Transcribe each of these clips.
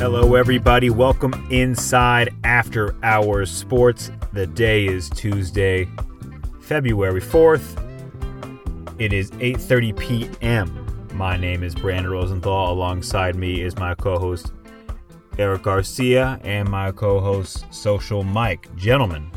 Hello, everybody. Welcome inside After Hours Sports. The day is Tuesday, February 4th. It is 8:30 p.m. My name is Brandon Rosenthal. Alongside me is my co-host Eric Garcia and my co-host Social Mike. Gentlemen,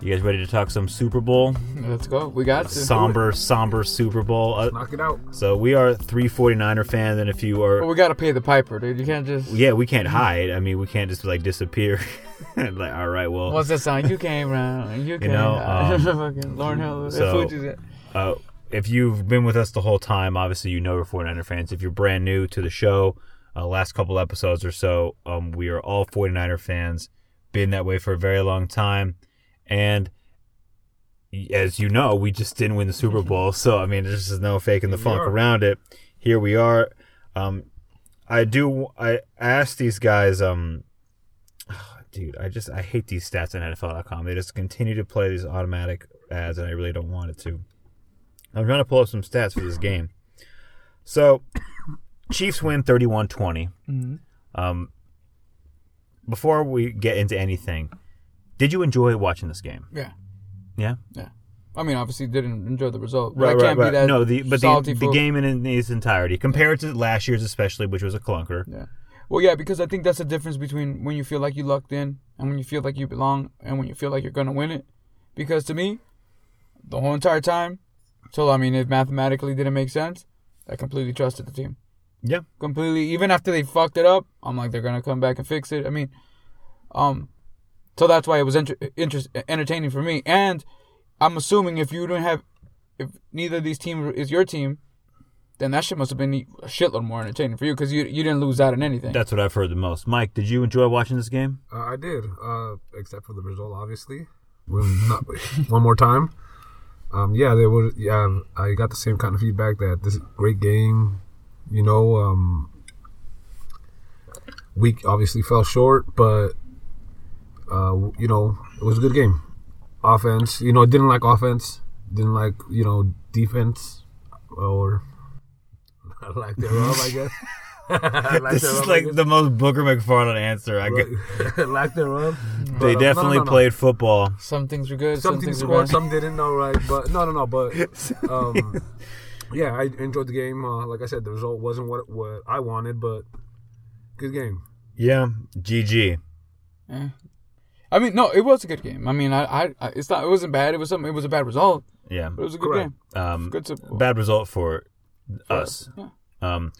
you guys ready to talk some Super Bowl? Let's go. We got to. Somber, somber Super Bowl. Uh, Knock it out. so we are three 49er fans, and if you are But we got to pay the piper, dude. You can't just. Yeah, we can't hide. I mean, we can't just like disappear. like, all right, well, What's that song? You came round. You came. know, um, fucking Lauryn Hill. so- So, uh, if you've been with us the whole time, obviously you know we're 49er fans. If you're brand new to the show, uh, last couple episodes or so, um, we are all 49er fans. Been that way for a very long time, and as you know, we just didn't win the Super Bowl. So I mean, there's just no faking the funk around it. Here we are. Um, I do. I asked these guys. Um, dude, I just I hate these stats on NFL.com. They just continue to play these automatic ads, and I really don't want it to. I'm trying to pull up some stats for this game. So, Chiefs win 31-20. Mhm. Um, before we get into anything, did you enjoy watching this game? yeah. Yeah, Yeah. I mean, obviously, didn't enjoy the result. But I can't be that. No, the but the, the game in, in its entirety, compared to last year's, especially, which was a clunker. Yeah. Well, yeah, because I think that's the difference between when you feel like you lucked in and when you feel like you belong and when you feel like you're going to win it. Because to me, the whole entire time, so I mean, it mathematically didn't make sense. I completely trusted the team. Yeah. Completely. Even after they fucked it up, I'm like, they're going to come back and fix it. I mean, um, so that's why it was inter- interest- entertaining for me. And I'm assuming if you don't have, if neither of these teams is your team, then that shit must have been a shitload more entertaining for you because you you didn't lose out on anything. That's what I've heard the most. Mike, did you enjoy watching this game? Uh, I did, uh, except for the result, obviously. Not, one more time. Um, yeah, there was. Yeah, I got the same kind of feedback that this great game. You know, um, week obviously fell short, but uh, you know, it was a good game. Offense, you know, didn't like offense, didn't like you know defense, or like thereof, I guess. Lack this is like the most Booger McFarland answer. I get. Right. lack thereof. They But, uh, no, definitely no, no. played football. some things were good, Some some, things were scored, bad. some didn't. No, right? But no, no, no. But um, yeah, I enjoyed the game. Uh, like I said, the result wasn't what what I wanted, but good game. Yeah, GG. Yeah. I mean, no, it was a good game. I mean, I, I, I it's not, it wasn't bad. It was something. It was a bad result, Yeah, but it was a good Correct. game. um, Good Super Bowl. bad result for us. Yeah. Um,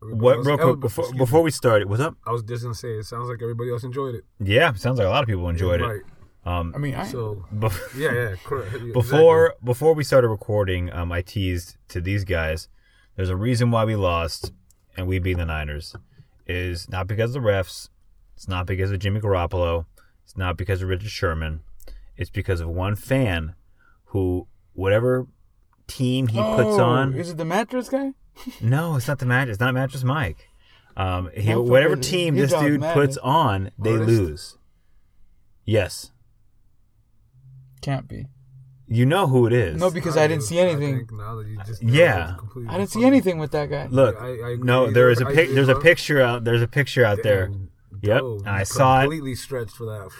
what else- real oh, quick before before me. we started? What's up? I was just gonna say, it sounds like everybody else enjoyed it. Yeah, sounds like a lot of people enjoyed right. it. Um, I mean, I, So bef- yeah, yeah, correct. Yeah, before before we started recording, um, I teased to these guys. There's a reason why we lost, and we beat the Niners. Is not because of the refs. It's not because of Jimmy Garoppolo. It's not because of Richard Sherman. It's because of one fan who, whatever team he puts Oh, on. Is it the mattress guy? No, it's not the mattress. It's not Mattress Mike. Um, he, whatever forget, team this dude Madden. puts on, they Artist. lose. Yes, Can't be. you know who it is. No, because I didn't see anything. now that you just Yeah. I didn't see anything with that guy. Look, I- I no, with there you. is a I pic. There's a picture out. There's a picture out there. Damn, Yep, Joe, I you saw it. Completely stretched for that.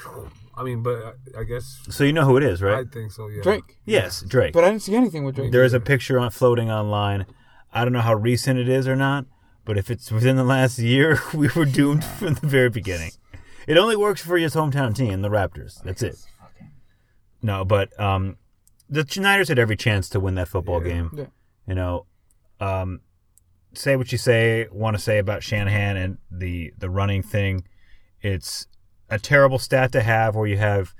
I mean, but I, I guess So you know who it is, right? I think so. Yeah. Drake. Yes, Drake. But I didn't see anything with Drake. There is a picture on floating online. I don't know how recent it is or not, but if it's within the last year, we were doomed from the very beginning. It only works for his hometown team, the Raptors. That's it. No, but um, the Niners had every chance to win that football Yeah. game. Yeah. You know, um, say what you say, want to say about Shanahan and the the running thing. It's a terrible stat to have where you have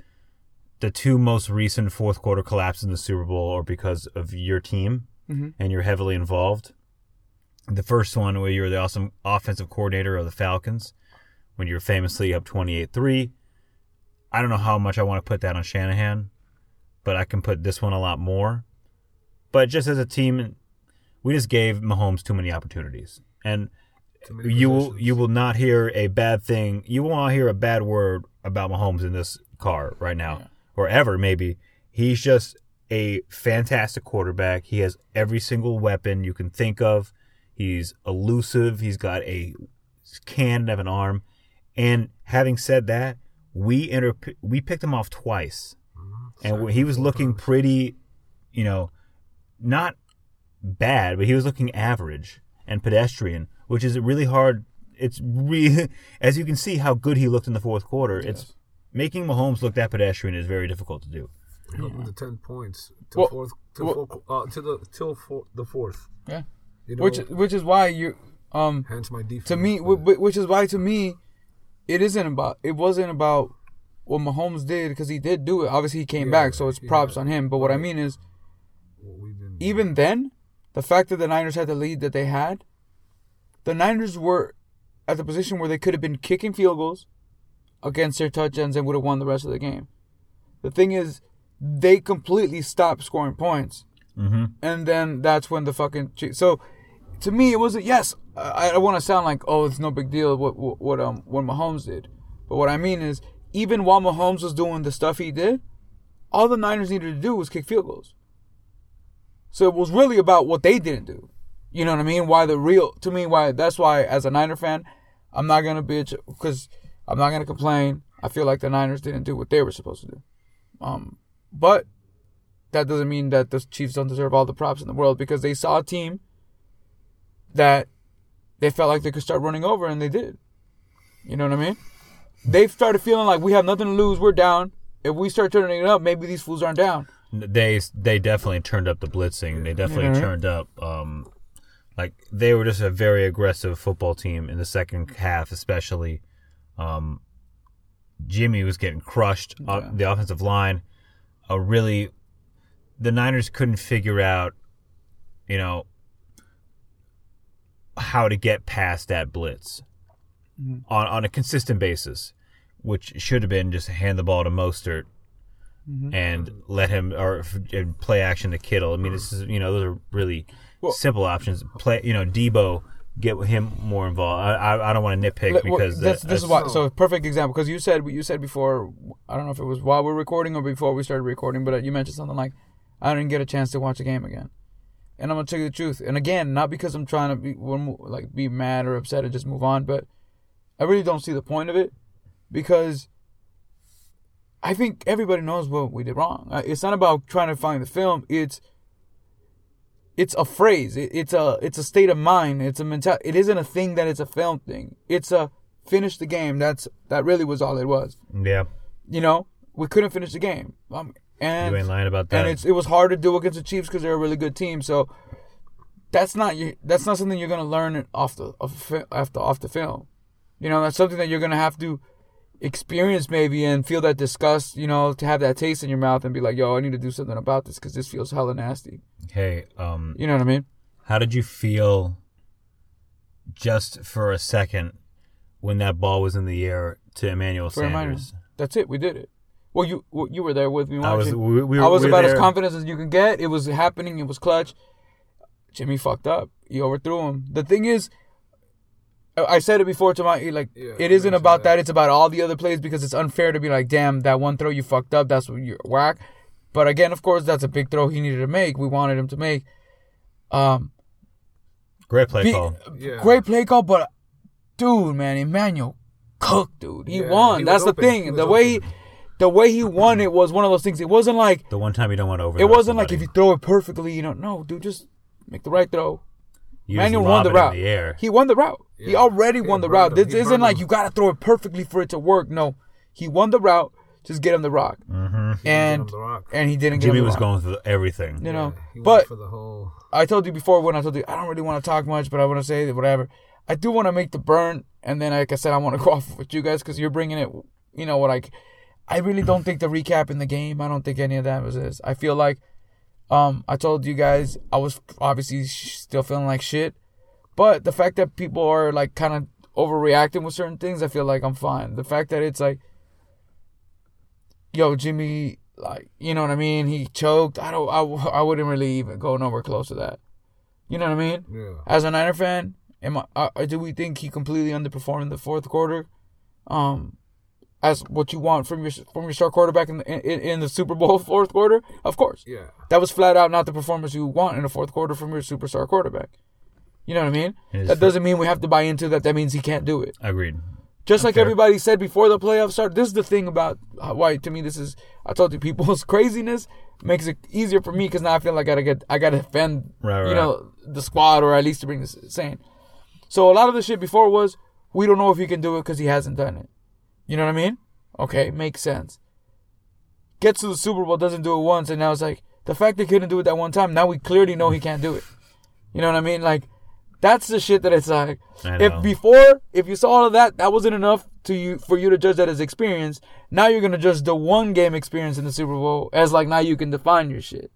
the two most recent fourth quarter collapses in the Super Bowl are because of your team Mhm. and you're heavily involved. The first one where you're the awesome offensive coordinator of the Falcons when you're famously up 28-3. I don't know how much I want to put that on Shanahan, but I can put this one a lot more. But just as a team, we just gave Mahomes too many opportunities. And you will you will not hear a bad thing. You will not hear a bad word about Mahomes in this car right now, Yeah. or ever maybe. He's just a fantastic quarterback. He has every single weapon you can think of. He's elusive. He's got a cannon of an arm. And having said that, we inter- we picked him off twice, and he was looking pretty, you know, not bad, but he was looking average and pedestrian, which is really hard. It's really, as you can see, how good he looked in the fourth quarter. It's making Mahomes look that pedestrian is very difficult to do. Held him to ten points to Well, fourth to, well- four, uh, to the till four, the fourth. Yeah. You know, Which which is why you um hence my defense. to me wh- wh- which is why to me it isn't about it wasn't about what Mahomes did because he did do it. Obviously he came Yeah, back, so it's props yeah. on him. But what I mean is What we didn't- even then, the fact that the Niners had the lead that they had, the Niners were at the position where they could have been kicking field goals against their touchdowns and would have won the rest of the game. The thing is, they completely stopped scoring points, Mm-hmm. and then that's when the fucking so. To me, it wasn't. Yes, I, I want to sound like, oh, it's no big deal what, what what um what Mahomes did, but what I mean is, even while Mahomes was doing the stuff he did, all the Niners needed to do was kick field goals. So it was really about what they didn't do. You know what I mean? Why the real to me? Why that's why as a Niner fan, I'm not gonna bitch because I'm not gonna complain. I feel like the Niners didn't do what they were supposed to do. Um, but that doesn't mean that the Chiefs don't deserve all the props in the world because they saw a team that they felt like they could start running over and they did. You know what I mean? They started feeling like we have nothing to lose. We're down. If we start turning it up, maybe these fools aren't down. They they definitely turned up the blitzing. They definitely Yeah. turned up. Um, like they were just a very aggressive football team in the second half, especially. Um, Jimmy was getting crushed. Uh, Yeah. the offensive line, uh, really, the Niners couldn't figure out, you know, how to get past that blitz Mm-hmm. on on a consistent basis, which should have been just hand the ball to Mostert Mm-hmm. and let him or and play action to Kittle. I mean, this is you know those are really Well- simple options. Play you know Debo, get him more involved. I I, I don't want to nitpick well, because that's, that- this is why. So perfect example because you said you said before. I don't know if it was while we're recording or before we started recording, but you mentioned something like, "I didn't even get a chance to watch a game again." And I'm gonna tell you the truth. And again, not because I'm trying to be like be mad or upset and just move on, but I really don't see the point of it because I think everybody knows what we did wrong. Uh, It's not about trying to find the film. It's it's a phrase. It, it's a it's a state of mind. It's a mentality. It isn't a thing that it's a film thing. It's a finish the game. That's that really was all it was. yeah. You know, we couldn't finish the game. Um, and You ain't lying about that. and it's it was hard to do against the Chiefs because they're a really good team. So that's not you. That's not something you're gonna learn off the off, off the off the film. You know, that's something that you're gonna have to experience maybe and feel that disgust. You know, to have that taste in your mouth and be like, "Yo, I need to do something about this because this feels hella nasty." hey, um, You know what I mean? how did you feel just for a second when that ball was in the air to Emmanuel For. Sanders? That's it. We did it. Well, you well, you were there with me. I was we, we I was we about as confident as you can get. It was happening. It was clutch. Jimmy fucked up. He overthrew him. The thing is, I I said it before to my like. Yeah, it I isn't about that. that. It's about all the other plays because it's unfair to be like, damn, that one throw you fucked up. That's what you're whack. But again, of course, that's a big throw he needed to make. We wanted him to make. Um, Great play be- call. Yeah. great play call, but dude, man, Emmanuel cooked, dude. He Yeah, won. he That's the open. Thing. was The way, he, the way he won it was one of those things. It wasn't like The one time you don't want over. it wasn't like if you throw it perfectly, you know, no, dude, just make the right throw. you just Manuel won the it route. the air. He won the route. He already He won the burned route. him. This He isn't like him. you got to throw it perfectly for it to work. No, he won the route. Just get him the rock, hmm and the rock. and he didn't. Jimmy get him was rock, going through everything. You know, Yeah, he went but for the whole. I told you before when I told you I don't really want to talk much, but I want to say whatever. I do want to make the burn, and then like I said, I want to go off with you guys because you're bringing it. You know what I? I really don't think the recap in the game. I don't think any of that was this. I feel like, um, I told you guys I was obviously sh- still feeling like shit, but the fact that people are like kind of overreacting with certain things, I feel like I'm fine. The fact that it's like, yo, Jimmy, like you know what I mean? He choked. I don't. I, I wouldn't really even go nowhere close to that. You know what I mean? Yeah. As a Niner fan, am I, uh, do we think he completely underperformed in the fourth quarter? Um, as what you want from your from your star quarterback in the, in, in the Super Bowl fourth quarter? Of course, Yeah. that was flat out not the performance you want in the fourth quarter from your superstar quarterback. You know what I mean? That doesn't mean we have to buy into that. That means he can't do it. Agreed. Just like everybody said before the playoffs start, this is the thing about why to me this is. I told you people's craziness makes it easier for me because now I feel like I gotta get I gotta defend Right, you know the squad or at least to bring this sane. So a lot of the shit before was we don't know if he can do it because he hasn't done it. You know what I mean? Okay, makes sense. Gets to the Super Bowl, doesn't do it once, and now it's like the fact they couldn't do it that one time. Now we clearly know he can't do it. You know what I mean? Like that's the shit that it's like. If before, if you saw all of that, that wasn't enough to you for you to judge that as experience. Now you're gonna judge the one game experience in the Super Bowl as like now you can define your shit.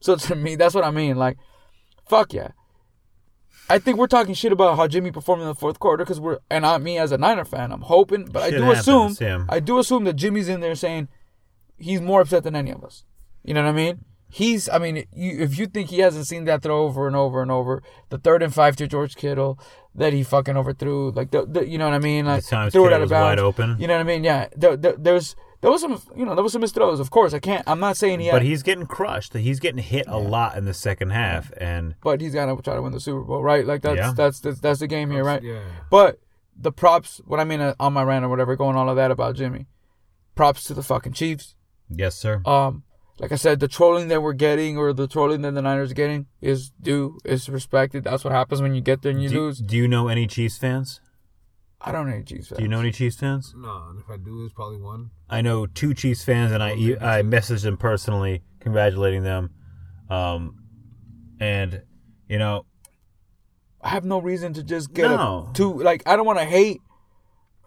So to me, that's what I mean. Like, fuck yeah. I think we're talking shit about how Jimmy performed in the fourth quarter because we're and I me as a Niner fan, I'm hoping, but I do happens, assume yeah. I do assume that Jimmy's in there saying he's more upset than any of us. You know what I mean? He's, I mean, you, if you think he hasn't seen that throw over and over and over, the third and five to George Kittle that he fucking overthrew, like the, the you know what I mean, like The times threw it out of was wide open. You know what I mean? Yeah, there, there, there's there was some, you know, there was some missed throws. Of course, I can't. I'm not saying he, had, But he's getting crushed. He's getting hit a lot in the second half, and but he's gonna try to win the Super Bowl, right? Like that's Yeah. that's, that's that's the game here, right? Yeah. But the props, what I mean uh, on my rant or whatever, going all of that about Jimmy, props to the fucking Chiefs. yes, sir. Um, like I said, the trolling that we're getting or the trolling that the Niners are getting is due, is respected. That's what happens when you get there and you do, lose. do you know any Chiefs fans? I don't need Chiefs fans. Do you know any Chiefs fans? No, and if I do, it's probably one. I know two Chiefs fans, and I maybe I messaged them personally, congratulating them. Um, and you know, I have no reason to just get No. to like. I don't want to hate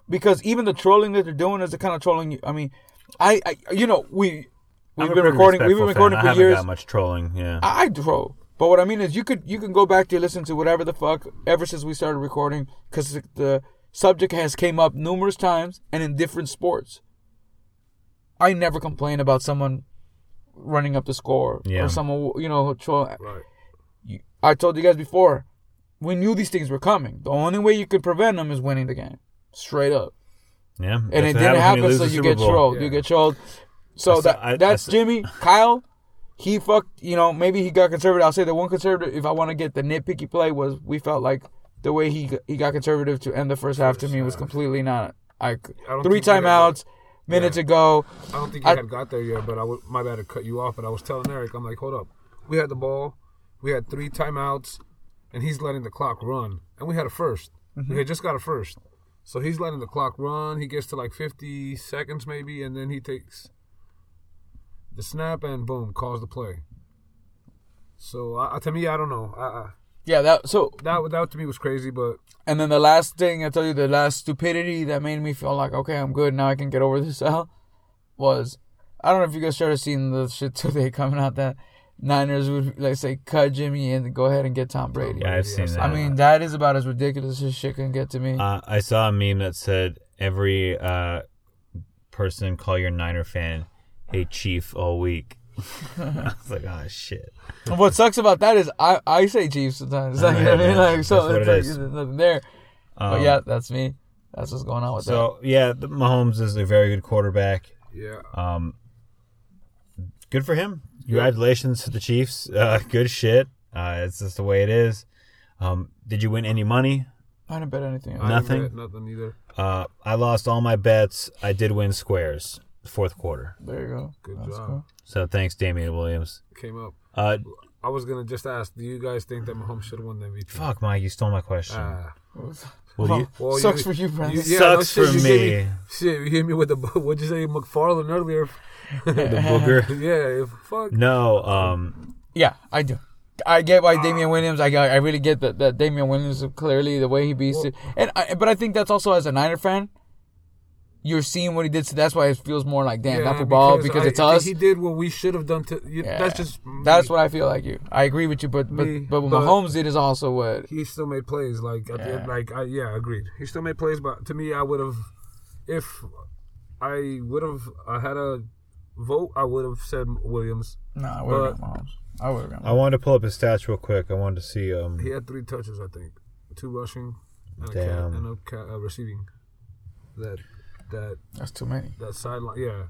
because even the trolling that they're doing is the kind of trolling. You, I mean, I, I you know we we've I'm been recording. We've been recording fan. I for haven't years. got much trolling. Yeah, I, I troll. But what I mean is, you could you can go back to listen to whatever the fuck ever since we started recording, because the, the subject has came up numerous times and in different sports. I never complain about someone running up the score Yeah. or someone you know troll. Right. I told you guys before, we knew these things were coming. The only way you could prevent them is winning the game, straight up. yeah. And it didn't happens when happen, lose so the you get Bowl. trolled. Yeah. You get trolled. So I saw- that I- I that's saw- Jimmy. Kyle, he fucked. You know, maybe he got conservative. I'll say the one conservative. If I want to get the nitpicky play, was we felt like the way he he got conservative to end the first half to me was completely not. I I three think we had timeouts, minutes ago. I don't think you I- had got there yet, but I would, my bad to cut you off. But I was telling Eric, I'm like, hold up, we had the ball, we had three timeouts, and he's letting the clock run, and we had a 1st Mm-hmm. We had just got a first, so he's letting the clock run. He gets to like 50 seconds maybe, and then he takes the snap and boom, calls the play. So uh, to me, I don't know. I, I, Yeah, that so. that that to me was crazy, but And then the last thing I tell you, the last stupidity that made me feel like okay, I'm good now. I can get over this L. Was I don't know if you guys started seeing the shit today coming out that Niners would like say cut Jimmy and go ahead and get Tom Brady. Yeah, I've seen that. I mean, that is about as ridiculous as shit can get to me. Uh, I saw a meme that said every uh, person call your Niner fan "Hey Chief" all week. I was like, oh shit. What sucks about that is I, I say chief sometimes. Like, you know I mean? Yeah, Like, so that's what it's it like is. there's nothing there. but Um, yeah, that's me. That's what's going on with that. So yeah, the, Mahomes is a very good quarterback. yeah, Um, good for him. Congratulations to the Chiefs. Uh, good shit. Uh, it's just the way it is. Um, did you win any money? I didn't bet anything. I didn't Nothing? bet Nothing either. Uh, I lost all my bets. I did win squares the fourth quarter. There you go. Good That's job. cool. So thanks, Damien Williams. Came up. Uh, I was gonna just ask, do you guys think that Mahomes should have won the MVP? fuck, Mike, you stole my question. Ah. Will you- Well, Sucks for you, Brandon. you- Sucks no shit, for you me. hit Shit, you hit me with the what'd you say, McFarland earlier? the booger. yeah, fuck. No, um, Yeah, I do. I get why Damien Williams. I I really get that that Damien Williams clearly the way he beats it, and I, but I think that's also as a Niner fan, you're seeing what he did. So that's why it feels more like damn, Yeah, not football because, I it's us. He did what we should have done to. You, Yeah. That's just. That's me. what I feel like you. I agree with you, but but Me, but what but- Mahomes did is also what. He still made plays. Like, at the Yeah. end, like, I, yeah, agreed. He still made plays, but to me, I would have, if I would have I had a vote, I would have said Williams. No, I would have Mahomes. I would have. I wanted to pull up his stats real quick. I wanted to see. Um, He had three touches, I think, two rushing, and a, Damn. ca- and a ca- uh, receiving. That that That's too many. that sideline, yeah.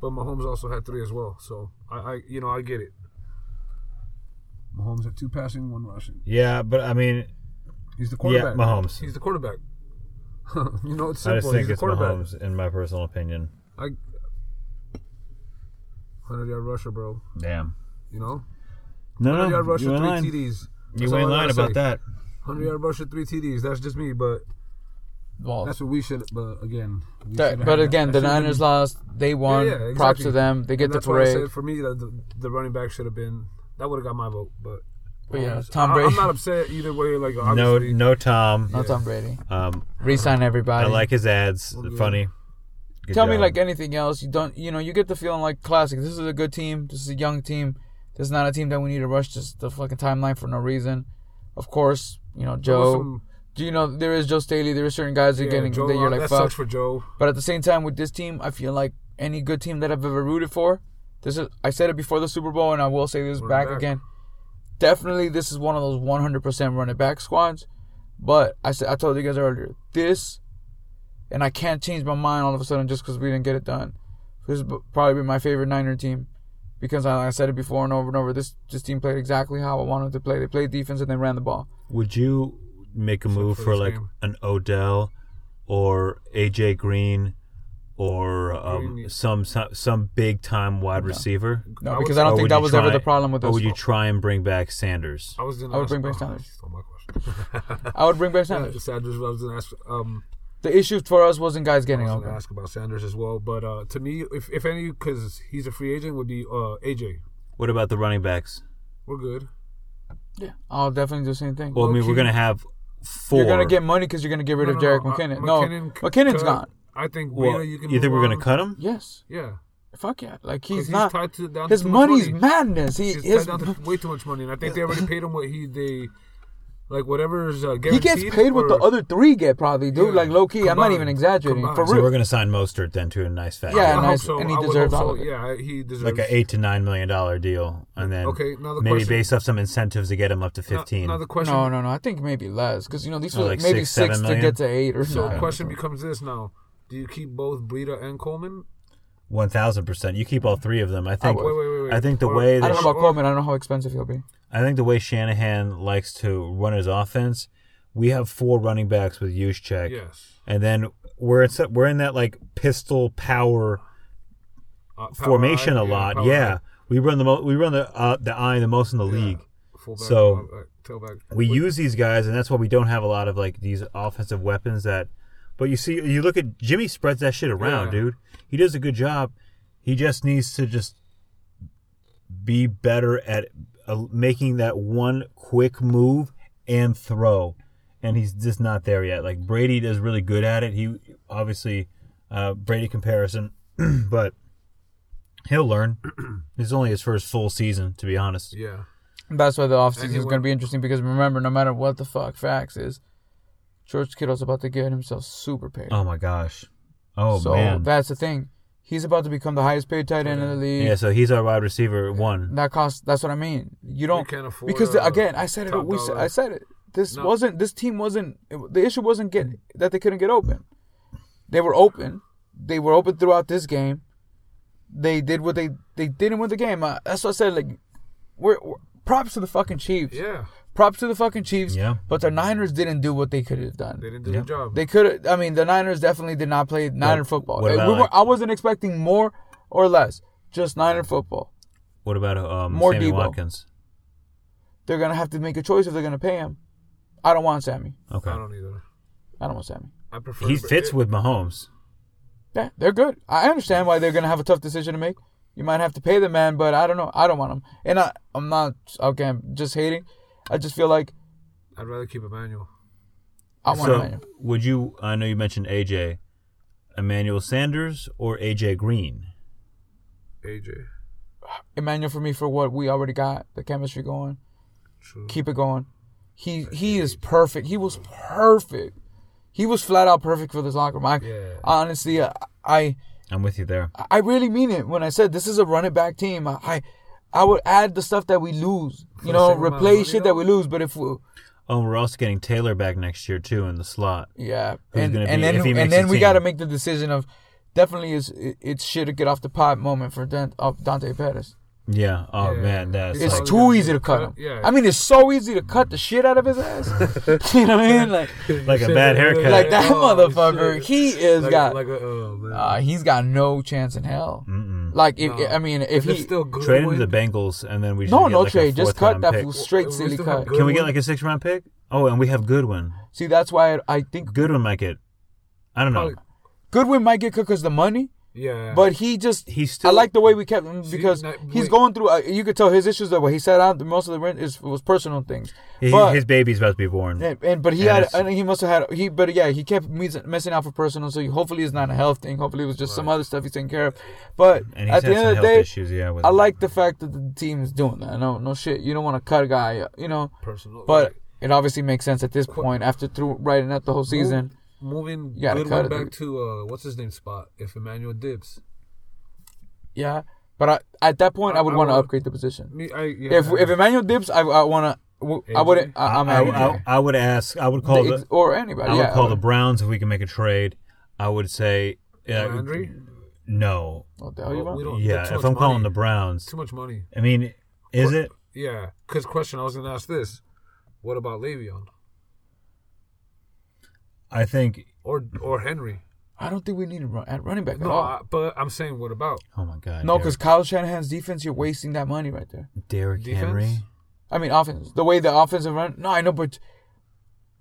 But Mahomes also had three as well. So I, I you know, I get it. Mahomes had two passing, one rushing. yeah, but I mean, He's the Yeah, quarterback. Mahomes. He's the quarterback. you know, it's simple. I just think He's the it's quarterback. Mahomes, in my personal opinion. I, hundred yard rusher, bro. Damn. You know, No, hundred no, yard rusher, you three lying. TDs. You That's all ain't lying about say. that. Hundred yard rusher, three TDs. That's just me, but Well, that's what we should. But again, that, but again, that. the Niners been- lost. They won. Yeah, yeah, Props to them. They get And the that's why I parade. for me that the, the running back should have been that would have got my vote. But But yeah, Mahomes- Tom I- Brady. I'm not upset either way. Like No, obviously, no Tom. No Tom Brady. Um, Resign everybody. I like his ads. Well, good. Funny. Good Tell me like anything else. You don't. You know, you get the feeling like classic. This is a good team. This is a young team. This is not a team that we need to rush just the fucking timeline for no reason. Of course, you know there was Joe. Some- Do you know there is Joe Staley? There are certain guys that yeah, are getting Joe, that you're uh, like that fuck. sucks for Joe. But at the same time, with this team, I feel like any good team that I've ever rooted for. This is I said it before the Super Bowl, and I will say this back, back. again. Definitely, this is one of those 100% run it back squads. But I said I told you guys earlier this, and I can't change my mind all of a sudden just because we didn't get it done. This is b- probably my favorite Niner team because I, I said it before and over and over. This this team played exactly how I wanted to play. They played defense and they ran the ball. Would you make a move for for like game. an Odell or AJ Green or um, Green- some, some some big time wide receiver? No, I because would- I don't think that you was ever the problem with Or would you try and bring back Sanders? I was gonna. I would bring back Sanders. you stole my question. I would bring back Yeah, Sanders. Sanders. I was gonna ask. Um, The issue for us wasn't guys I getting was gonna ask about Sanders as well, but uh, to me, if if any, because he's a free agent, would be uh, AJ. What about the running backs? We're good. Yeah, I'll definitely do the same thing. Well, I mean, we're gonna have 4 You're gonna get money because you're gonna get rid of Jerick uh, McKinnon. No, McKinnon c- McKinnon's cut. gone. I think. Well, Breida, you can. you think we're gonna cut him? Yes, Yeah, fuck yeah. Like he's, not. tied to down His to too money's money. madness. He He's his, tied down to way too much money, and I think they already paid him what he they like whatever's uh, he gets paid what the other three get probably, dude. Yeah, like low key, I'm not even exaggerating. Combined. For So we're gonna sign Mostert then to a nice fat Yeah, I deal. hope nice, so. and he I deserves all so. of it. Yeah, he deserves like a eight to nine million dollar deal, and then Okay, now the maybe question- based off some incentives to get him up to fifteen. Now, the question. No, no, no. I think maybe less because you know these Oh, were like maybe six, six, seven to get to eight or So the nine. question becomes this now: Do you keep both Breida and Coleman? One thousand percent. You keep all three of them. I think. would. Wait, wait, wait, wait. I think the Or- way I don't know about Or- Coleman. I don't know how expensive he'll be. I think the way Shanahan likes to run his offense, we have four running backs with Juszczyk, Yes. and then we're in, we're in that like pistol power Uh, power formation eye, a lot. Yeah, eye, we run the mo- we run the uh, the eye the most in the league. fullback, So- tailback. We use these guys, and that's why we don't have a lot of like these offensive weapons that. But you see, you look at Jimmy spreads that shit around, Yeah. dude. He does a good job. He just needs to just be better at uh, making that one quick move and throw, and he's just not there yet. Like Brady is really good at it. He obviously uh, Brady comparison, but he'll learn. this is only his first full season, to be honest. Yeah. That's why the offseason And he is going to be interesting because remember, no matter what the fuck facts is, George Kittle's about to get himself super paid. Oh my gosh. Oh so man. that's the thing. He's about to become the highest paid tight end in the league. Yeah, so he's our wide receiver one. That costs. That's what I mean. You don't can't afford because a again, I said it. We, said- I said it. This No. wasn't. This team wasn't. It, the issue wasn't get that they couldn't get open. They were open. They were open throughout this game. They did what they they didn't win the game. Uh, that's what I said. Like, we're, we're props to the fucking Chiefs. Yeah. Props to the fucking Chiefs. Yeah. But the Niners didn't do what they could have done. They didn't do Yeah. the job. They could have. I mean, the Niners definitely did not play Niner What- football. what about, we were, like- I wasn't expecting more or less. Just Niner football. What about um, More Sammy Debo. Watkins? They're gonna have to make a choice if they're gonna pay him. I don't want Sammy. Okay. I don't either. I don't want Sammy. I prefer. He fits with Mahomes. Yeah, they're good. I understand why they're gonna have a tough decision to make. You might have to pay the man, but I don't know. I don't want him. And I, I'm not okay. I'm just hating. I just feel like I'd rather keep Emmanuel. I want So, Emmanuel. would you? I know you mentioned AJ, Emmanuel Sanders or AJ Green. AJ. Emmanuel for me for what we already got the chemistry going. True. Keep it going. He he is perfect. He was perfect. He was flat out perfect for this locker room. I, Yeah. Honestly, I, I I'm with you there. I really mean it when I said this is a run it back team. I I, I would add the stuff that we lose. You know, same amount of replace shit that we lose. But if we Oh, we're also getting Taylor back next year too in the slot. Yeah, Who's and gonna and be- then if he and then the we got to make the decision of definitely is it, it's shit to get off the pot moment for Dan, of Dante Pettis. Yeah. Oh Yeah. man, that's It's like- like, too easy to cut him. Yeah. I mean, it's so easy to cut the shit out of his ass. you know what I mean? Like, Like a bad haircut. like that Oh, motherfucker. shit. He is like, got. like a, oh, man. uh, he's got no chance in hell. mm-mm. Like, if No. I mean, if If he still good trade him to the Bengals, and then we no get no like trade, a just cut that pick. fool straight silly cut. Can we get like a six round pick? Oh, and we have Goodwin. See, that's why I, I think Goodwin might get. I don't know. Probably- Goodwin might get cut because the money, Yeah. but he just. He's still. I like the way we kept him because he's wait. going through. Uh, you could tell his issues that what he said out. Most of the rent is was personal things. He- but- his baby's about to be born. And, and but he And had, think he must have had he, but yeah, he kept messing out for personal. So hopefully it's not a health thing. Hopefully it was just some other stuff he's taking care of. But And at the end of the day, issues. Yeah. With I like the fact that the team is doing that. No, no shit. You don't want to cut a guy, you know. personal. But like, it obviously makes sense at this point after through writing out the whole season. Moving You gotta good cut it, back to uh, what's his name spot if Emmanuel dips. Yeah, but I, at that point, I, I- would want to upgrade the position. Me, I, yeah, If if Emmanuel dips, I I want to. I wouldn't. I, I, I'm I. I, I would ask. I would call The the. or anybody. I would yeah, call the Browns if we can make a trade. I would say. Uh, Landry. no. What you Well, we want? don't- Yeah. If I'm calling money. the Browns, Too much money. I mean, is it? Yeah. Because question, I was gonna ask this: What about Le'Veon I think. or or Henry? I don't think we need a run, at running back at all. I, but I'm saying, what about Oh my God. No, because Kyle Shanahan's defense, you're wasting that money right there. Derrick defense? Henry. I mean, offense. The way the offensive run. No, I know, but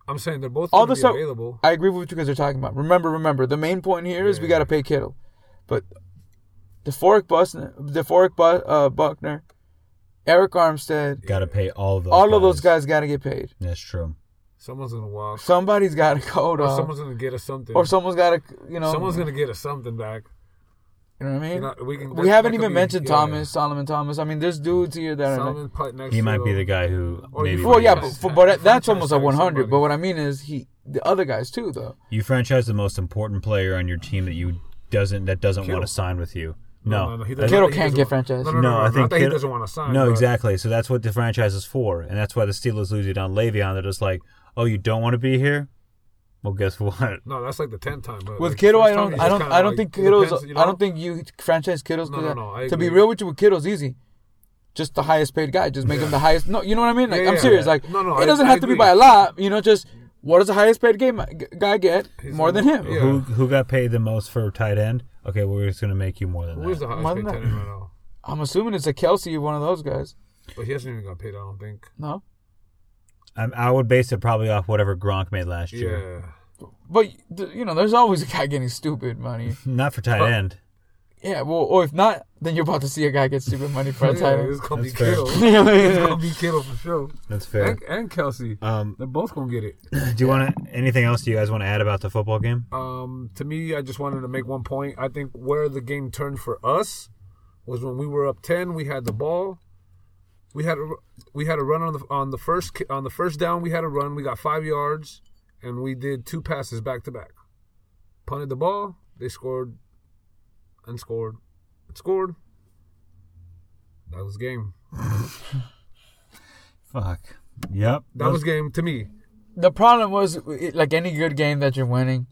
I'm saying they're both All the be stuff- available. I agree with what you guys are talking about. Remember, remember, the main point here is we got to pay Kittle, but the Fork Buckner, the Bu- uh, Buckner, Arik Armstead, Got to pay all of those. all of those guys got to get paid. That's true. Someone's gonna walk, Somebody's got to go, or someone's gonna get us something, or someone's got to, you know, someone's gonna get us something back. you know what I mean? You know, we can. we haven't that could even be- mentioned yeah. Thomas, Solomon Thomas. I mean, there's dudes here that are. Like, next He might be the guy who maybe. well, yeah, but, for, but that's almost a tag 100. But what I mean is he, the other guys too, though. You franchise the most important player on your team that you doesn't that doesn't Kittle. want to sign with you. No, no, he I- doesn't- Kittle can't doesn't get want- franchised. No, no, No, no, I not think that he Kittle- doesn't want to sign. No, but exactly. So that's what the franchise is for, and that's why the Steelers lose it on Le'Veon. They're just like, "Oh, you don't want to be here? Well, guess what? No, that's like the tenth time. But With like, Kittle, I don't, I don't, I don't like, think it Kittle's. depends, you I don't think you franchise Kittle's. No, do no, no, I to be real with you, with Kittle's easy. Just the highest paid guy. Just make him the highest. No, you know what I mean? Like Yeah, I'm yeah, serious. yeah. Like No, no, it I- doesn't I have to be by a lot. You know, just what does the highest paid game guy get He's more than him? Yeah. Who who got paid the most for tight end? Okay, well, we're just gonna make you more than Who is that. Who's the highest paid tight end right now? I'm assuming it's a Kelce, one of those guys. But he hasn't even got paid. I don't think. No, I, I would base it probably off whatever Gronk made last year. Yeah. but you know, there's always a guy getting stupid money. Not for tight end. Yeah, well, or if not, then you're about to see a guy get stupid money for a Yeah, tight it's end. gonna be That's fair. Kittle. You know what I? It's gonna be Kittle for sure. That's fair. And, and Kelce. Um, They're both gonna get it. do you want to anything else? Do you guys want to add about the football game? Um, to me, I just wanted to make one point. I think where the game turned for us was when we were up ten. We had the ball. We had a we had a run on the on the first on the first down. We had a run. We got five yards, and we did two passes back to back. Punted the ball. They scored, and scored, and scored. That was game. Fuck. Yep. That was game to me. The problem was, like any good game that you're winning,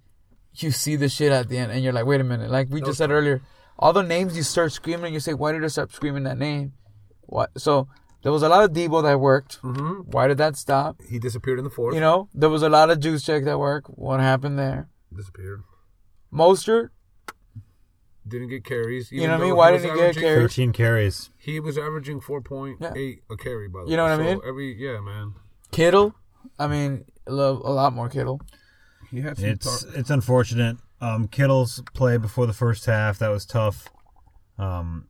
you see the shit at the end, and you're like, wait a minute. Like we just said earlier, all the names you start screaming, you say, why did I stop screaming that name? What? So there was a lot of Debo that worked. Mm-hmm. Why did that stop? He disappeared in the fourth. You know, there was a lot of Juszczyk that worked. What happened there? disappeared. Mostert, Didn't get carries. You know what I mean? Why didn't he get averaging- carries? Thirteen carries. He was averaging four point eight Yeah. a carry by the way. You know what I So mean? Every yeah, man. Kittle. I mean, a lo- a lot more Kittle. He had It's it's unfortunate. Um, Kittle's play before the first half that was tough. Um,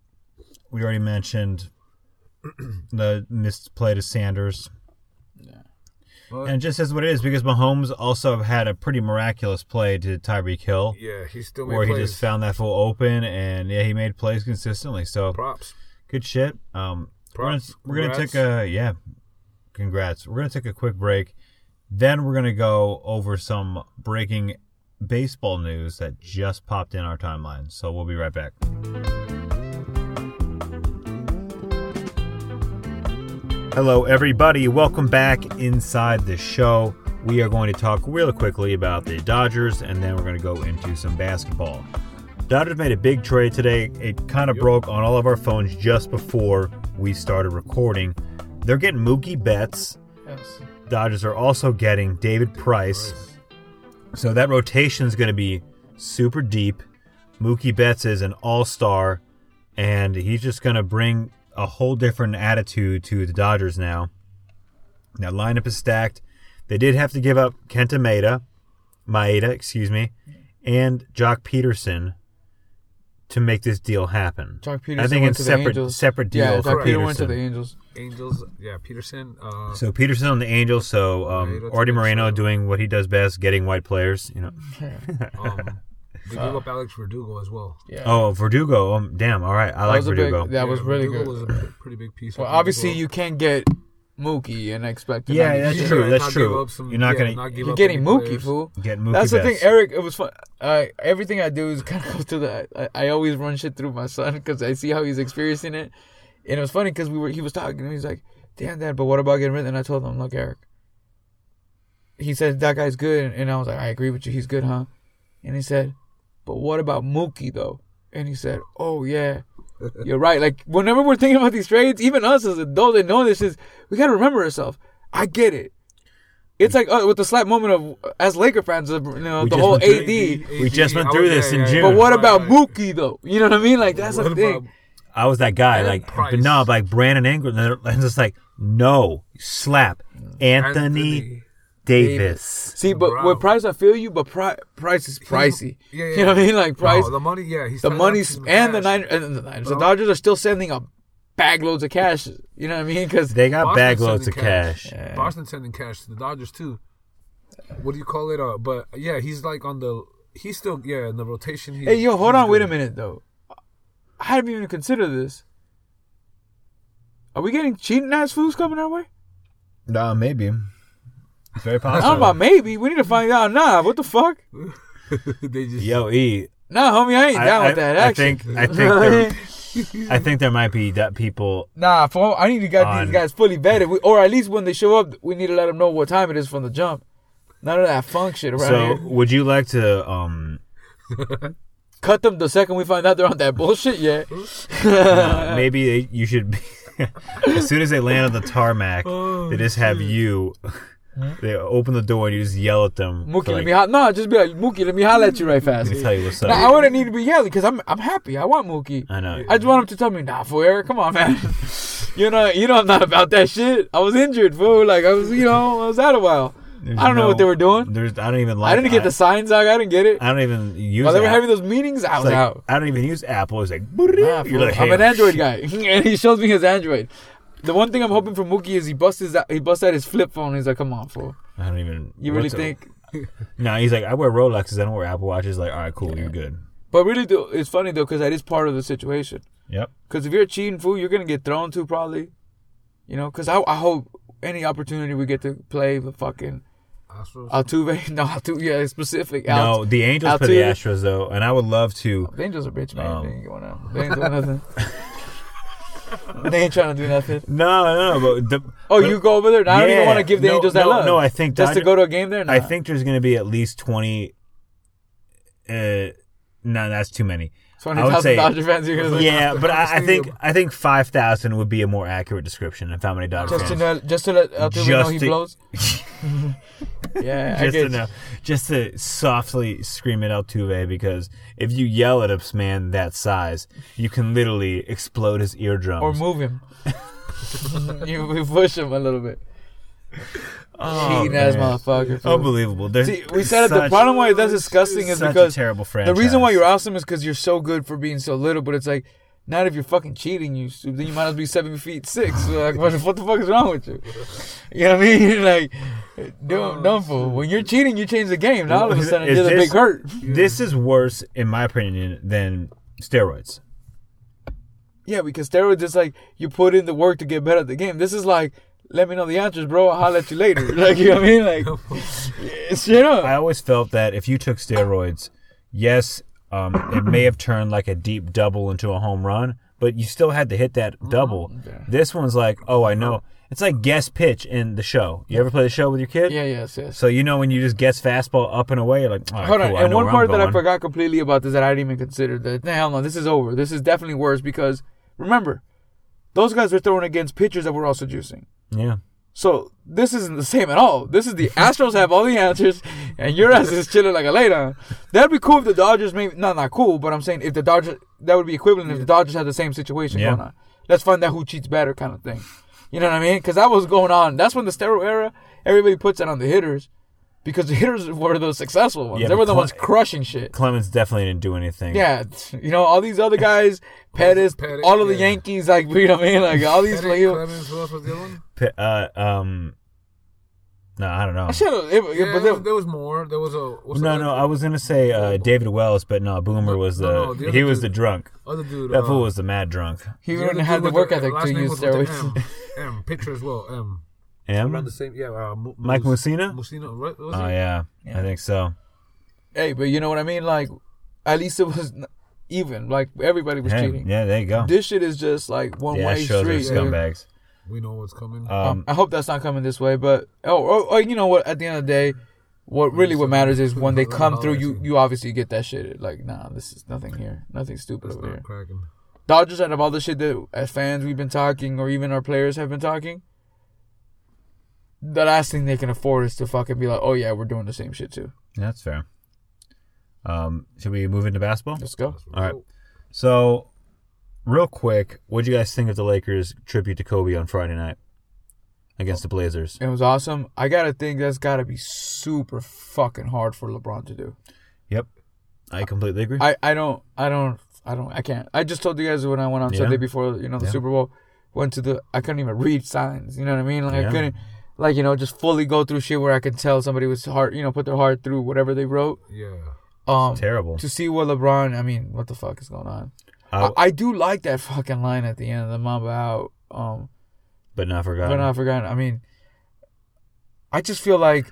we already mentioned the missed play to Sanders, But- and it just is what it is because Mahomes also had a pretty miraculous play to Tyreek Hill, yeah, he still where he plays. just found that full open, and yeah, he made plays consistently. So props. good shit. Um, we're gonna, we're gonna take a yeah, congrats. We're gonna take a quick break. Then we're gonna go over some breaking baseball news that just popped in our timeline. So we'll be right back. Hello, everybody. Welcome back inside the show. We are going to talk real quickly about the Dodgers, and then we're going to go into some basketball. Dodgers made a big trade today. It kind of broke on all of our phones just before we started recording. They're getting Mookie Betts. Yes. Dodgers are also getting David Price. So that rotation is going to be super deep. Mookie Betts is an all-star, and he's just going to bring a whole different attitude to the Dodgers now. Now lineup is stacked. They did have to give up Kenta Maeda, Maeda, excuse me, and Joc Pederson to make this deal happen. Joc Pederson I think went it's to the separate separate deal Yeah, for Joc Peter went to the Angels. Angels, yeah, Pederson. Uh, So Pederson on the Angels. So um, Artie Moreno doing what he does best, getting white players. You know. um, they gave up Alex Verdugo as well. Yeah. Oh, Verdugo. Um, damn. All right, I like was a big- Verdugo. that was Yeah, really Verdugo good. was a pretty big piece. well, of it as obviously well. you can't get Mookie and expect. to Yeah, that's true, that's not true. some- You're not yeah, gonna- not give You're up getting Mookie, players. fool. Get Mookie That's the thing, Eric. It was fun. I everything I do is kind of goes to the. I, I always run shit through my son because I see how he's experiencing it, and it was funny because we were. He was talking. and He's like, "Damn, dad, but what about getting rid?" And I told him, "Look, Eric." He said that guy's good, and I was like, "I agree with you. He's good, huh?" And he said, "But what about Mookie though?" And he said, "Oh yeah." You're right. Like whenever we're thinking about these trades, even us as adults that know this is, we gotta remember ourselves. I get it. It's like uh, with the slap moment of as Laker fans, you know, We the whole went AD. We just went through this yeah, in yeah, June. But what about right. Mookie though? You know what I mean? Like that's What the thing. about- I was that guy, And like, Price. but no, like Brandon Ingram, and it's just like, no, slap Anthony, Davis. See, but Bro. with Price, I feel you. But Pri- Price is pricey. Yeah, yeah. You know what I mean? Like Price, No, the money, yeah, he's the tied up money's some and the cash. Niners and the Niners. The Dodgers are still sending a bag loads of cash. You know what I mean? Because They got Boston's bag loads of sending cash. Yeah. Boston sending cash to the Dodgers too. What do you call it? Uh, but yeah, he's like on the. He's still yeah in the rotation. He, hey, yo, hold he's on, wait a minute though. I hadn't even considered this. Are we getting cheating ass foods coming our way? Nah, maybe. It's very I don't know about maybe. We need to find out. Nah, what the fuck? they just Yo, E. Nah, homie, I ain't I, down I, with that I action. think I think there, I think there might be that people. Nah, for, I need to get On- these guys fully vetted, we, or at least when they show up, we need to let them know what time it is from the jump. None of that funk shit around So, here. would you like to um Cut them the second we find out they're on that bullshit. Yeah, uh, maybe they- you should be as soon as they land on the tarmac, Oh, they just have you. They open the door and you just yell at them. Mookie, for let like, me ho- no, just be like Mookie, let me holler at you right fast. Let me tell you what's up. Nah, I wouldn't need to be yelling because I'm I'm happy. I want Mookie. I know. I just want him to tell me, nah, fool, Eric, come on, man. you know, you know, I'm not about that shit. I was injured, fool. Like I was, you know, I was out a while. There's I don't know what they were doing. There's I don't even like. I didn't get the signs out. I didn't get it. I don't even use. While they were having those meetings, I was like, out. I don't even use Apple. It's like, Nah, fool. like, I'm an Android guy, and he shows me his Android. The one thing I'm hoping for Mookie is he busts his he busts out his flip phone. He's like, "Come on, fool. I don't even. You really think?" No, he's like, I wear Rolexes. I don't wear Apple Watches. Like, all right, cool, you're good. But really, though, it's funny though because that is part of the situation. Yep. Because if you're a cheating fool, you're gonna get thrown to probably. You know, because I, I hope any opportunity we get to play the fucking Astros. Altuve, no Altuve, yeah, specific. No, the Angels play the Altuve. Astros though, and I would love to. the Angels are bitch, man. Um, they ain't going out. They ain't doing nothing. they ain't trying to do nothing. No, no, no, but the. Oh, but- you go over there? I don't even want to give the No, Angels that no, love. no, I think just to go to a game there. Nah. I think there's going to be at least twenty. Uh, no, that's too many. Twenty say- Dodger fans. You're gonna Yeah, but I, I think I think five thousand would be a more accurate description of how many Dodgers just to fans. know, just to let know Just he to- blows. yeah, just to know, just to softly scream at Altuve because if you yell at a man that size, you can literally explode his eardrums. or move him. you, you push him a little bit. Oh, Cheating ass motherfucker. fool. Unbelievable. There's See, we said it. The such- problem why that's disgusting is because a terrible the reason why you're awesome is because you're so good for being so little. But it's like, not if you're fucking cheating, you then you might as well be seven feet six. So like, what, the fuck is wrong with you? You know what I mean? Like, dumb, oh, dumb fool. When you're cheating, you change the game. Now all of a sudden, you're the big hurt. This is worse, in my opinion, than steroids. Yeah, because steroids is like you put in the work to get better at the game. This is like, let me know the answers, bro. I'll holler at you later. Like you know what I mean? Like, straight up. I always felt that if you took steroids, yes, um, it may have turned like a deep double into a home run, but you still had to hit that double. Yeah. This one's like, oh, I know. It's like guess pitch in the show. You ever play the show with your kid? Yeah, yes, yes. So you know when you just guess fastball up and away, you're like, right, Hold cool, on, and know one part that I forgot completely about this that I didn't even consider that nah, hell no, this is over. This is definitely worse because remember, those guys were throwing against pitchers that were also juicing. Yeah. So this isn't the same at all. This is the Astros have all the answers, and your ass is chilling like a down. That'd be cool if the Dodgers maybe not not cool, but I'm saying if the Dodgers that would be equivalent if the Dodgers had the same situation Yeah. going on. Let's find out who cheats better, kind of thing. You know what I mean? Because that was going on. That's when the steroid era. Everybody puts it on the hitters because the hitters were the successful ones. Yeah, they were the Cle- ones crushing shit. Clemens definitely didn't do anything. Yeah, you know all these other guys, Pettis, Pettis, all of the yeah. Yankees, like you know what I mean, like all these. Pettitte, Like, you- Clemens, who else was the other one? P- uh, um, no, I don't know. I should have. Yeah, but there, was, there was more. There was a what's No, the no, I was gonna say uh, David Wells, but no, Boomer was the, no, the he other was dude. the drunk. other dude. That uh, fool was the mad drunk. He the wouldn't have the work ethic last to name use was with the steroids. M. M. Pitcher as well. M. M. Around the same. Yeah. Uh, Mu- Mike Mus- Mussina? Mussina. Right? Oh he? yeah, Yeah. I think so. Hey, but you know what I mean? Like, at least it was even. Like everybody was Hey, cheating. yeah, there you go. This shit is just like one Yeah, way it shows they're street. dude. scumbags. We know what's coming. Um, I hope that's not coming this way. But oh, oh, oh, you know what? At the end of the day, what really what matters is when they come through, you you obviously get that shit. Like, nah, this is nothing here, nothing stupid That's over not here. cracking. Dodgers out of all the shit that as fans we've been talking, or even our players have been talking. The last thing they can afford is to fucking be like, oh yeah, we're doing the same shit too. that's fair. Um, should we move into basketball? Let's go. All right. So, real quick, what do you guys think of the Lakers tribute to Kobe on Friday night against the Blazers? It was awesome. I gotta think that's gotta be super fucking hard for LeBron to do. Yep, I completely agree. I, I don't I don't I don't I can't. I just told you guys when I went on Yeah. Sunday before you know the Yeah. Super Bowl, went to the I couldn't even read signs. You know what I mean? Like Yeah. I couldn't like you know just fully go through shit where I could tell somebody was heart you know put their heart through whatever they wrote. Yeah. Um, Terrible. to see what LeBron. I mean, what the fuck is going on? I- I, I do like that fucking line at the end of the Mamba out. Um, but not forgotten. but not forgotten. I mean, I just feel like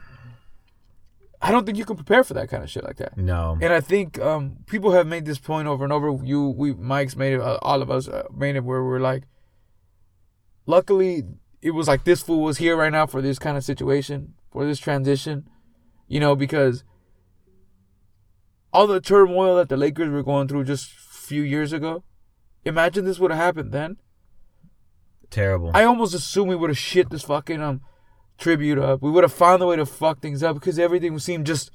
I don't think you can prepare for that kind of shit like that. no. And I think um, people have made this point over and over. You, we, Mike's made it. Uh, all of us uh, made it where we're like, luckily, it was like this fool was here right now for this kind of situation, for this transition, you know, because all the turmoil that the Lakers were going through just a few years ago. Imagine this would have happened then. Terrible. I almost assume we would have shit this fucking um tribute up. We would have found a way to fuck things up because everything seemed just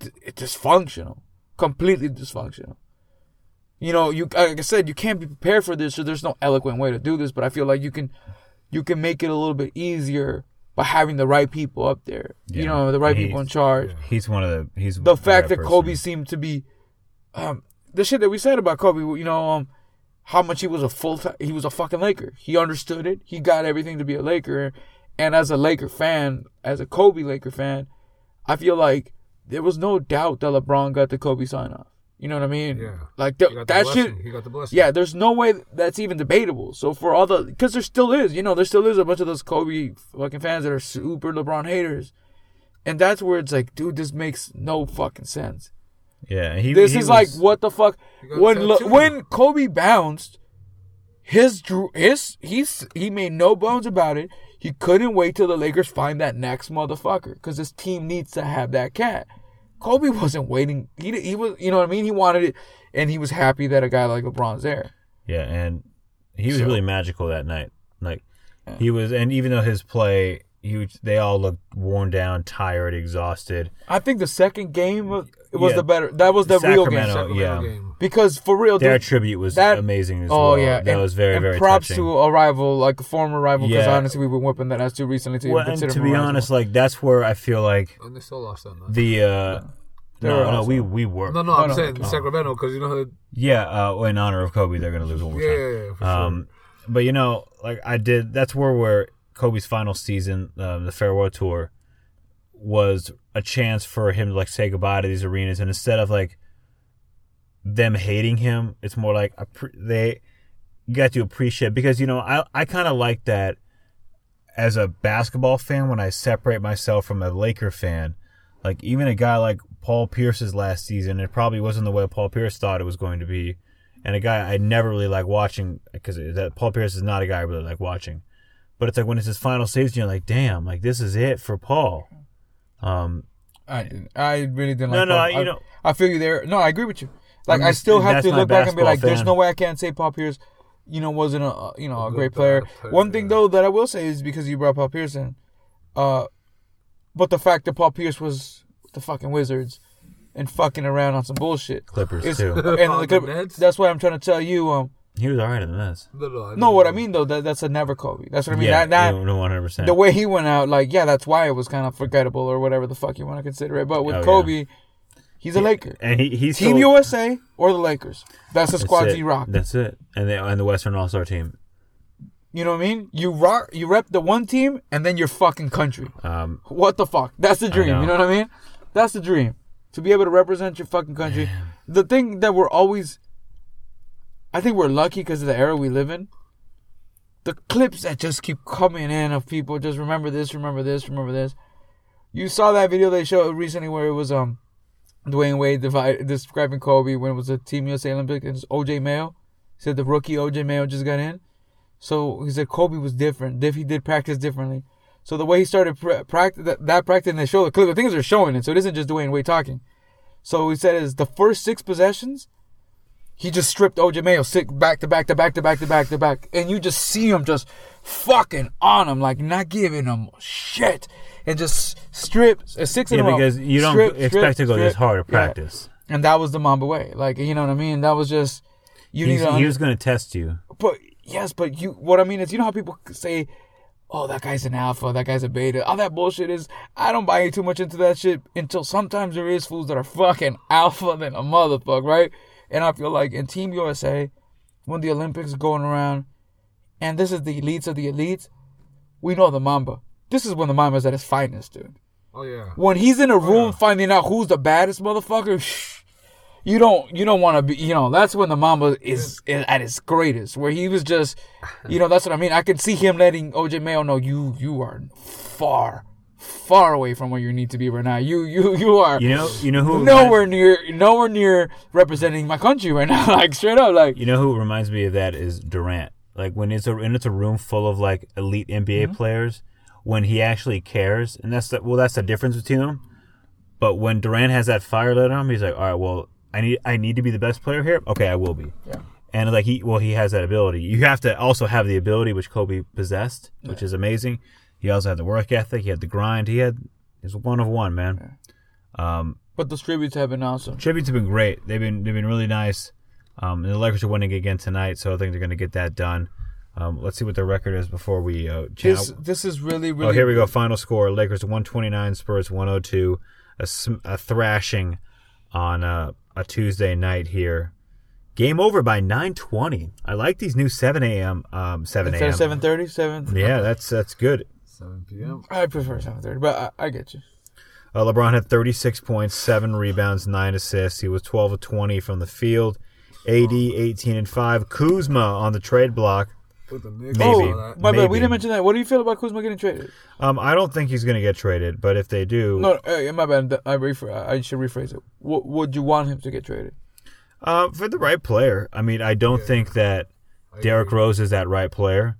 dysfunctional, completely dysfunctional. You know, you like I said, you can't be prepared for this, so there's no eloquent way to do this. But I feel like you can, you can make it a little bit easier by having the right people up there. You know, the right people in charge. he's one of the. He's The fact that. Kobe seemed to be, um, the shit that we said about Kobe. You know, um, how much he was a full time, he was a fucking Laker. He understood it. He got everything to be a Laker. And as a Laker fan, as a Kobe Laker fan, I feel like there was no doubt that LeBron got the Kobe sign off. You know what I mean? Yeah. Like He th- got the that blessing. shit. He got the blessing. Yeah, there's no way that's even debatable. So for all the, because there still is, you know, there still is a bunch of those Kobe fucking fans that are super LeBron haters, and that's where it's like, dude, this makes no fucking sense. Yeah, he. This he is like what the fuck when Le- when Kobe bounced, his drew his he's he made no bones about it. He couldn't wait till the Lakers find that next motherfucker because his team needs to have that cat. Kobe wasn't waiting. He he was you know what I mean. He wanted it, and he was happy that a guy like LeBron's there. Yeah, and he was So- really magical that night. Like he was, and even though his play, he was, they all looked worn down, tired, exhausted. I think the second game was, it was Yeah. the better. That was the real game Sacramento, Sacramento yeah. game. because for real, Their dude, tribute was that- amazing as Oh well. yeah, that and, was very and very props touching. to a rival, like a former rival, because Yeah. honestly, we've been whipping that ass too recently to well, even and consider. to be rival. honest, like that's where I feel like And they still lost that the uh, They no were no we we were no, no, I'm no, saying no. Sacramento because you know how yeah uh, in honor of Kobe they're gonna lose one more yeah, time. yeah, yeah, for Um, but you know, like I did, that's where where Kobe's final season, um, the farewell tour, was a chance for him to like say goodbye to these arenas, and instead of like them hating him, it's more like they got to appreciate because you know I I kind of like that as a basketball fan when I separate myself from a Laker fan. Like even a guy like Paul Pierce's last season, it probably wasn't the way Paul Pierce thought it was going to be. and a guy I never really like watching because that Paul Pierce is not a guy I really like watching. But it's like when it's his final season, you're like, damn, like this is it for Paul. Um, I I really didn't No, like. no, Paul. I- you I, know- I feel you there. No, I agree with you. Like I'm I just- still have to look back and be basketball like, "There's no way I can't say Paul Pierce." You know, wasn't a you know a good great player. player, One thing though that I will say is because you brought Paul Pierce in, uh, but the fact that Paul Pierce was the fucking Wizards and fucking around on some bullshit. Clippers It's- too. and On the the that's why I'm trying to tell you. Um, He was alright in the Nets. No, no, no, what I mean though, that that's a never Kobe. That's what I mean. yeah, that, that no, one hundred percent. the way he went out, like, yeah, that's why it was kind of forgettable or whatever the fuck you want to consider it. But with Oh, yeah. Kobe, he's a Laker. and he he's Team still, USA or the Lakers. That's the that's squads it. he rock. That's it. And the and the Western All Star team. You know what I mean? You rock, you rep the one team and then your fucking country. Um, What the fuck? That's the dream. know. You know what I mean? That's the dream. To be able to represent your fucking country. The thing that we're always, I think we're lucky because of the era we live in. The clips that just keep coming in of people just remember this, remember this, remember this. You saw that video they showed recently where it was um Dwyane Wade divide, describing Kobe when it was a Team USA Olympic and OJ Mayo. Said the rookie OJ Mayo just got in. So he said Kobe was different. If he did practice differently. So the way he started pra- practice that, that practice and they show the clip, the things are showing it. So it isn't just Dwyane Wade talking. So he said is the first six possessions, he just stripped OJ Mayo six back to back to back to back to back to back, and you just see him just fucking on him, like not giving him shit, and just strip uh, six in yeah, a row. because you don't Strip, expect strip, to go strip. this hard to Yeah. practice. And that was the Mamba way, like you know what I mean. That was just you He's- need to. he was going to test you. but yes, but you what I mean is you know how people say, Oh, that guy's an alpha, that guy's a beta. All that bullshit is I don't buy too much into that shit until sometimes there is fools that are fucking alpha than a motherfucker, right? And I feel like in Team USA, when the Olympics are going around, and this is the elites of the elites, we know the Mamba. This is when the Mamba's at his finest, dude. Oh yeah. When he's in a oh, room finding out who's the baddest motherfucker, you don't you don't want to be you know that's when the Mamba is, is at his greatest. Where he was just, you know that's what I mean. I could see him letting OJ Mayo know you you are far far away from where you need to be right now. You you you are You know, you know who nowhere near nowhere near representing my country right now. like straight up, like You know who reminds me of that is Durant. Like when it's a and it's a room full of like elite NBA Mm-hmm. players, when he actually cares, and that's the well, that's the difference between them. But when Durant has that fire lit on him, he's like, all right, well, I need I need to be the best player here. Okay, I will be. Yeah. And like he well, he has that ability. You have to also have the ability which Kobe possessed, which is amazing. He also had the work ethic. He had the grind. He had he's one of one man. Um, but the tributes have been awesome. tributes have been great. They've been they've been really nice. Um, and the Lakers are winning again tonight, so I think they're going to get that done. Um, let's see what their record is before we uh. This this is really really oh, here we go. Final score: Lakers one twenty nine, Spurs one hundred two. A, a thrashing on uh, a Tuesday night here. Game over by nine twenty. I like these new seven a.m. Um, seven a.m. of seven thirty, seven. Yeah, that's that's good. 7 p.m. I prefer seven thirty, but I, I get you. Uh, LeBron had 36 points, 7 rebounds, 9 assists. He was 12 of 20 from the field. AD 18 and 5. Kuzma on the trade block. With the Knicks. Maybe. and all that. My bad. We didn't mention that. What do you feel about Kuzma getting traded? Um, I don't think he's going to get traded, but if they do, No, uh, my bad. I rephr- I should rephrase it. W- would you want him to get traded? uh, for the right player. I mean, I don't think that Derrick Rose is that right player.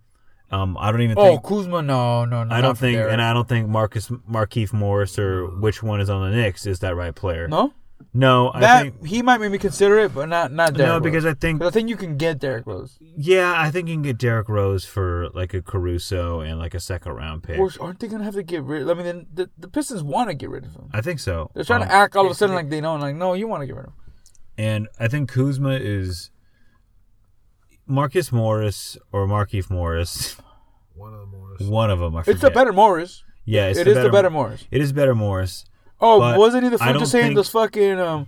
Um, I don't even Oh, think. Kuzma, no, no, no. I don't think, and I don't think Marcus Markieff Morris or which one is on the Knicks is that right player. no. no, I That think he might make me consider it, but not not Derrick no Rose. because I think I think you can get Derrick Rose. yeah, I think you can get Derrick Rose for like a Caruso and like a second round pick. Or aren't they gonna have to get rid? I mean, then the, the Pistons want to get rid of him. I think so. They're trying Um, to act all of a sudden like they don't. Like, no, you want to get rid of him. And I think Kuzma is Marcus Morris or Markieff Morris. One of the more. One of them. I forget. It's the better Morris. Yeah, it's It the is the better Morris. It is better Morris. Oh, wasn't he the I fool don't just saying think- those fucking um,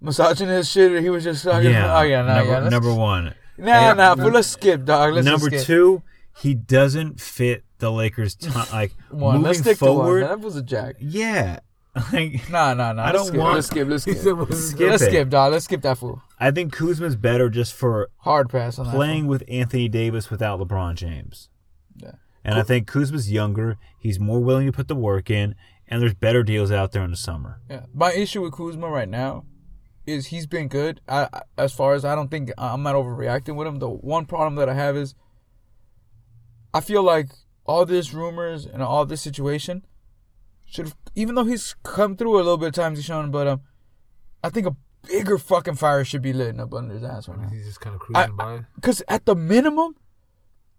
misogynist shit? Or he was just talking. Yeah. Oh yeah, nah, number, yeah. Number one. nah, nah. But let's skip, dog. Let's skip. number skip. two, he doesn't fit the Lakers. T- like One. moving Let's stick forward. to one. That was a jack. Yeah. Like Nah, nah, nah. I don't skip. want- Let's skip. Let's He skip. said, "What is Skip that?" Let's it. skip, dog. Let's skip that fool. I think Kuzma's better just for Hard pass on that. playing with Anthony Davis without LeBron James. Yeah. And I think Kuzma's younger. He's more willing to put the work in, and there's better deals out there in the summer. Yeah. My issue with Kuzma right now is he's been good. I, I- as far as I don't think I'm not overreacting with him. The one problem that I have is I feel like all this rumors and all this situation should have, even though he's come through a little bit of times he's shown, but um, I think a bigger fucking fire should be lit up under his ass right now. He's just kind of cruising by. Because at the minimum,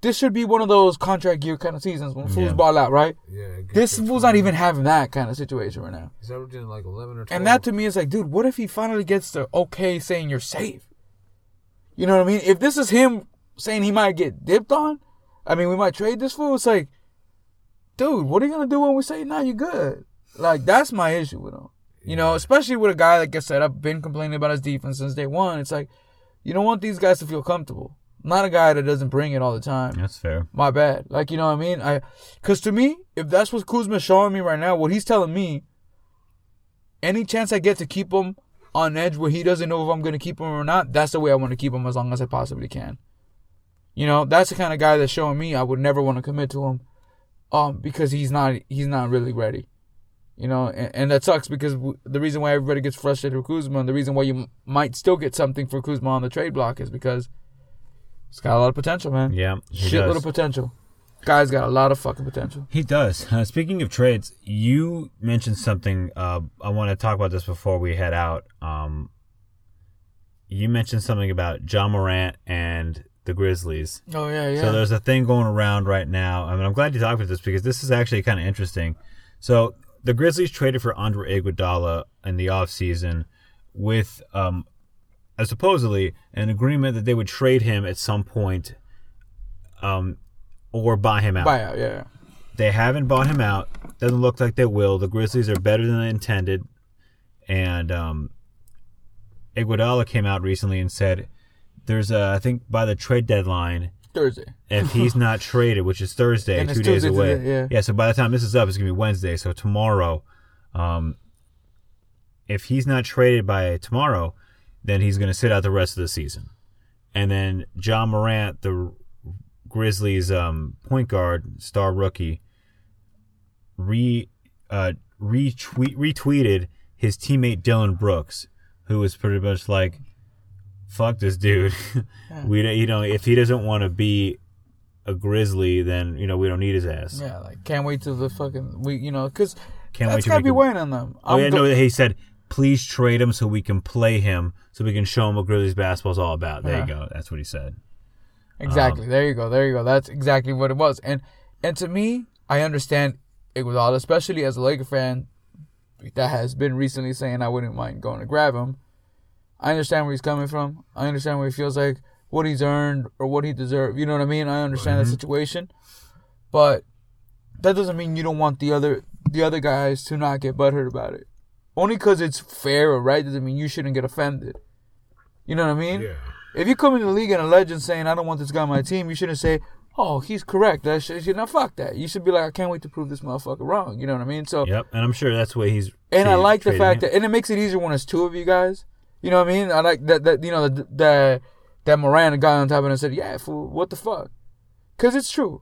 this should be one of those contract year kind of seasons when fools Yeah. ball out, right? Yeah. This fool's not even having that kind of situation right now. He's averaging like 11 or 12. And that to me is like, dude, what if he finally gets the okay saying you're safe? You know what I mean? If this is him saying he might get dipped on, I mean, we might trade this fool. It's like, dude, what are you gonna do when we say, nah, you're good? Like that's my issue with him. You know, especially with a guy like I said, I've been complaining about his defense since day one. It's like, you don't want these guys to feel comfortable. Not a guy that doesn't bring it all the time. That's fair. My bad. Like you know what I mean? I, cause to me, if that's what Kuzma's showing me right now, what he's telling me, any chance I get to keep him on edge where he doesn't know if I'm gonna keep him or not, that's the way I want to keep him as long as I possibly can. You know, that's the kind of guy that's showing me I would never want to commit to him, um, because he's not he's not really ready. You know, and, and that sucks because w- the reason why everybody gets frustrated with Kuzma and the reason why you m- might still get something for Kuzma on the trade block is because he's got a lot of potential, man. Yeah, Shitload of potential. Guy's got a lot of fucking potential. He does. Uh, speaking of trades, you mentioned something. Uh, I want to talk about this before we head out. Um, you mentioned something about Ja Morant and the Grizzlies. Oh yeah, yeah. So there's a thing going around right now. I mean, I'm glad you talked about this because this is actually kind of interesting. So the Grizzlies traded for Andre Iguodala in the offseason with, um, uh, supposedly an agreement that they would trade him at some point, um, or buy him out. Buyout, yeah. They haven't bought him out. Doesn't look like they will. The Grizzlies are better than they intended. And um, Iguodala came out recently and said, "There's a, I think by the trade deadline, Thursday. if he's not traded, which is Thursday, And it's two days Tuesday away. today, yeah. So by the time this is up, it's gonna be Wednesday. So tomorrow, um, if he's not traded by tomorrow, then he's gonna sit out the rest of the season. And then Ja Morant, the Grizzlies um, point guard, star rookie, re uh, retweet retweeted his teammate Dillon Brooks, who was pretty much like, "Fuck this dude. we don't, you know if he doesn't want to be a Grizzly, then you know we don't need his ass." Yeah, like can't wait till the fucking we, you know, because Can't wait that's till gotta be can- weighing on them. Oh I'm yeah, go- no. He said, "Please trade him so we can play him, so we can show him what Grizzlies basketball is all about." There Yeah. you go. That's what he said. Exactly. Um, there you go. There you go. That's exactly what it was. And and to me, I understand it was all, especially as a Laker fan that has been recently saying I wouldn't mind going to grab him. I understand where he's coming from. I understand where he feels like what he's earned or what he deserves. You know what I mean? I understand the mm-hmm. situation, but that doesn't mean you don't want the other the other guys to not get butthurt about it. Only because it's fair or right doesn't mean you shouldn't get offended. You know what I mean? Yeah. If you come in the league and a legend saying I don't want this guy on my team, you shouldn't say, "Oh, he's correct." That should you know, fuck that. You should be like, "I can't wait to prove this motherfucker wrong." You know what I mean? So, Yep, and I'm sure that's the way he's. and I like the fact him. that, and it makes it easier when it's two of you guys. You know what I mean? I like that. That you know that that that Moran guy on top of it and said, "Yeah, fool, what the fuck?" Because it's true.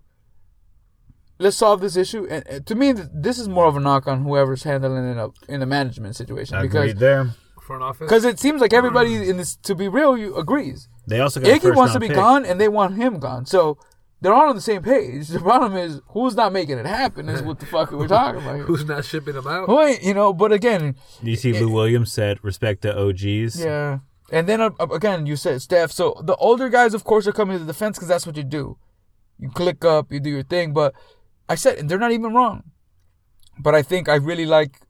Let's solve this issue. And, and to me, this is more of a knock on whoever's handling it up in the management situation because there. Front office. because it seems like everybody in this, to be real, you agrees. They also got Iggy first wants to be pick. gone, and they want him gone. So they're all on the same page. The problem is who's not making it happen is what the fuck we're talking about here. Who's not shipping them out? Who ain't, you know? But again, You see, Lou Williams said, "Respect the OGs." yeah. And then uh, again, you said Steph. So the older guys, of course, are coming to the defense because that's what you do. You click up, you do your thing. But I said, and they're not even wrong. But I think I really like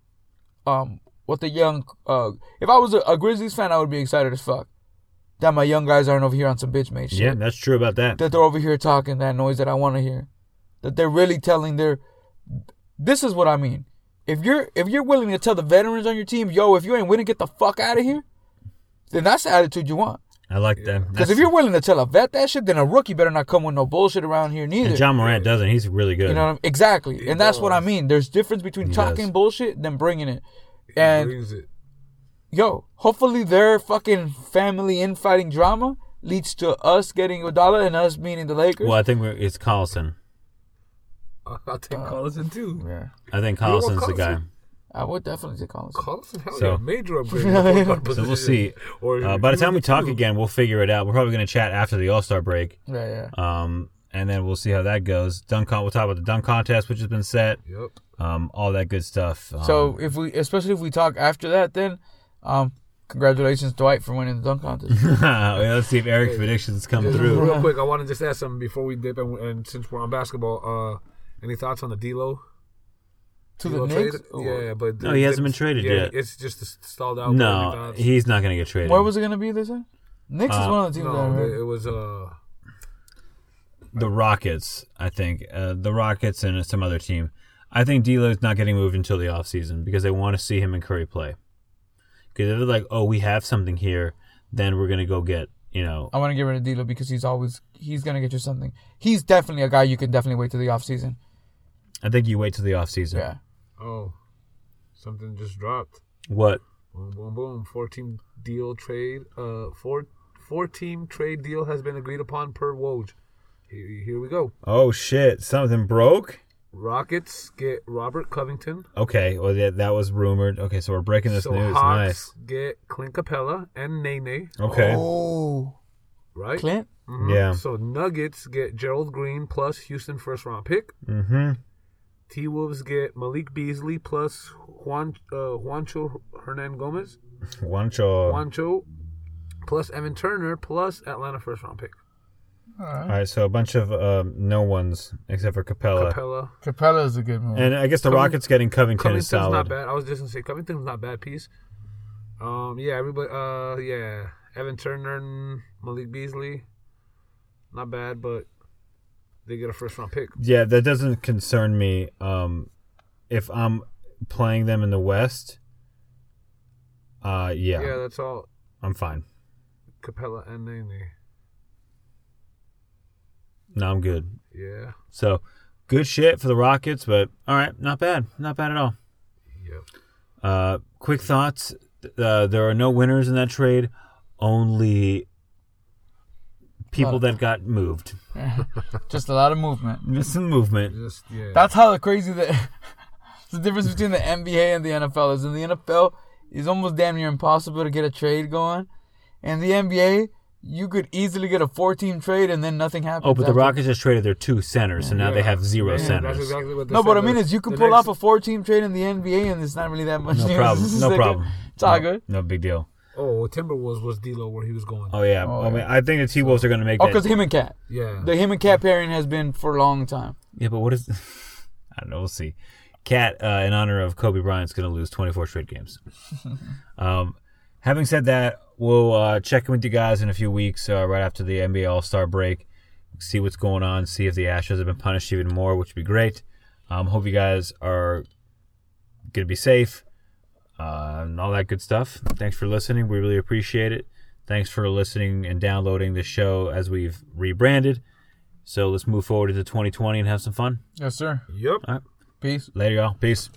um what the young. uh If I was a, a Grizzlies fan, I would be excited as fuck. That my young guys aren't over here on some bitch made shit. Yeah, that's true about that. that they're over here talking that noise that I want to hear. That they're really telling their This is what I mean. If you're if you're willing to tell the veterans on your team, yo, if you ain't winning, get the fuck out of here, then that's the attitude you want. I like that. Because if you're willing to tell a vet that shit, then a rookie better not come with no bullshit around here neither. and Ja Morant doesn't, he's really good. you know what I mean? Exactly. He and that's what I mean. There's difference between He talking does. bullshit than bringing it. He And brings it. Yo, hopefully their fucking family infighting drama leads to us getting Iguodala and us meaning the Lakers. well, I think we're, it's Collison. I'll take Collison too. Yeah. I think You know the guy. I would definitely take Collison. Collison, hell So- yeah, major upgrade. in the point guard So we'll see. Or Uh, by the time we talk two. again, we'll figure it out. We're probably going to chat after the All Star break, Yeah, yeah. um, and then we'll see how that goes. Dunk con- we'll talk about the dunk contest, which has been set, Yep. um, all that good stuff. Um, So if we, especially if we talk after that, then, um, congratulations Dwight for winning the dunk contest. yeah, let's see if Eric's predictions come through. Real quick, I want to just ask something before we dip, and, and since we're on basketball, uh, any thoughts on the D'Lo? to the D'Lo Knicks. Yeah, yeah, but No, he hasn't been traded yeah, yet. It's just stalled out. No, he's not going to get traded. Where was it gonna be this year? Knicks is Uh, one of the teams that no, heard. it was uh, the Rockets, I think. Uh, the Rockets and some other team. I think D'Lo's not getting moved until the offseason because they want to see him and Curry play. Because they're like, oh, we have something here, then we're going to go get, you know, I want to get rid of D'Lo because he's always he's gonna get you something. He's definitely a guy you can definitely wait till the offseason. I think you wait till the offseason. Yeah. oh, something just dropped. What? Boom, boom, boom. Four team deal trade. Uh, four four team trade deal has been agreed upon per Woj. Here, here we go. Oh, shit. Something broke? Rockets get Robert Covington. Okay. Well, that, that was rumored. Okay, so we're breaking this so news. Hawks Nice. get Clint Capela and Nene. Okay. Oh, Right. Clint. Mhm. Yeah. So Nuggets get Gerald Green plus Houston first round pick. Mm-hmm. T Wolves get Malik Beasley plus Juan uh, Juancho Hernangomez. Juancho. Juancho plus Evan Turner plus Atlanta first round pick. All All right. right, so a bunch of um, no ones except for Capela. Capela. Capela is a good move. And I guess the Coving- Rockets getting Covington Covington's is solid. not bad. I was just gonna say Covington's not a bad piece. Um, yeah, everybody. Uh, yeah, Evan Turner and Malik Beasley, not bad, but they get a first round pick. Yeah, that doesn't concern me. Um, if I'm playing them in the West, uh, yeah, Yeah, that's all. I'm fine. Capela and Nene. No, I'm good. Yeah. So, good shit for the Rockets, but all right, not bad, not bad at all. Yep. Uh, quick thoughts: uh, there are no winners in that trade, only people that got moved. Just a lot of movement. Just some movement. Just yeah. That's how the crazy that the difference between the NBA and the NFL is. In the NFL, it's almost damn near impossible to get a trade going. And the NBA, you could easily get a four-team trade and then nothing happens. Oh, but the after. Rockets just traded their two centers, so now they have zero Yeah, centers. That's exactly what they No, said. but I mean is you can the pull next- off a four-team trade in the NBA, and it's not really that much. No news. problem. No problem. It's all No- good. No big deal. Oh, Timberwolves was D'Lo where he was going. Oh yeah. Oh, I mean, yeah. I think the T Wolves are going to make Oh, because him and KAT, Yeah. the him and KAT pairing has been for a long time. yeah, but what is? I don't know. We'll see. KAT, uh, in honor of Kobe Bryant's going to lose 24 straight games. um, having said that, we'll uh, check in with you guys in a few weeks, uh, right after the NBA All Star break. See what's going on. See if the Astros have been punished even more, which would be great. Um, hope you guys are going to be safe uh, and all that good stuff. Thanks for listening. We really appreciate it. Thanks for listening and downloading the show as we've rebranded. So let's move forward into 2020 and have some fun. Yes, sir. Yep. Peace. Later, y'all. Peace.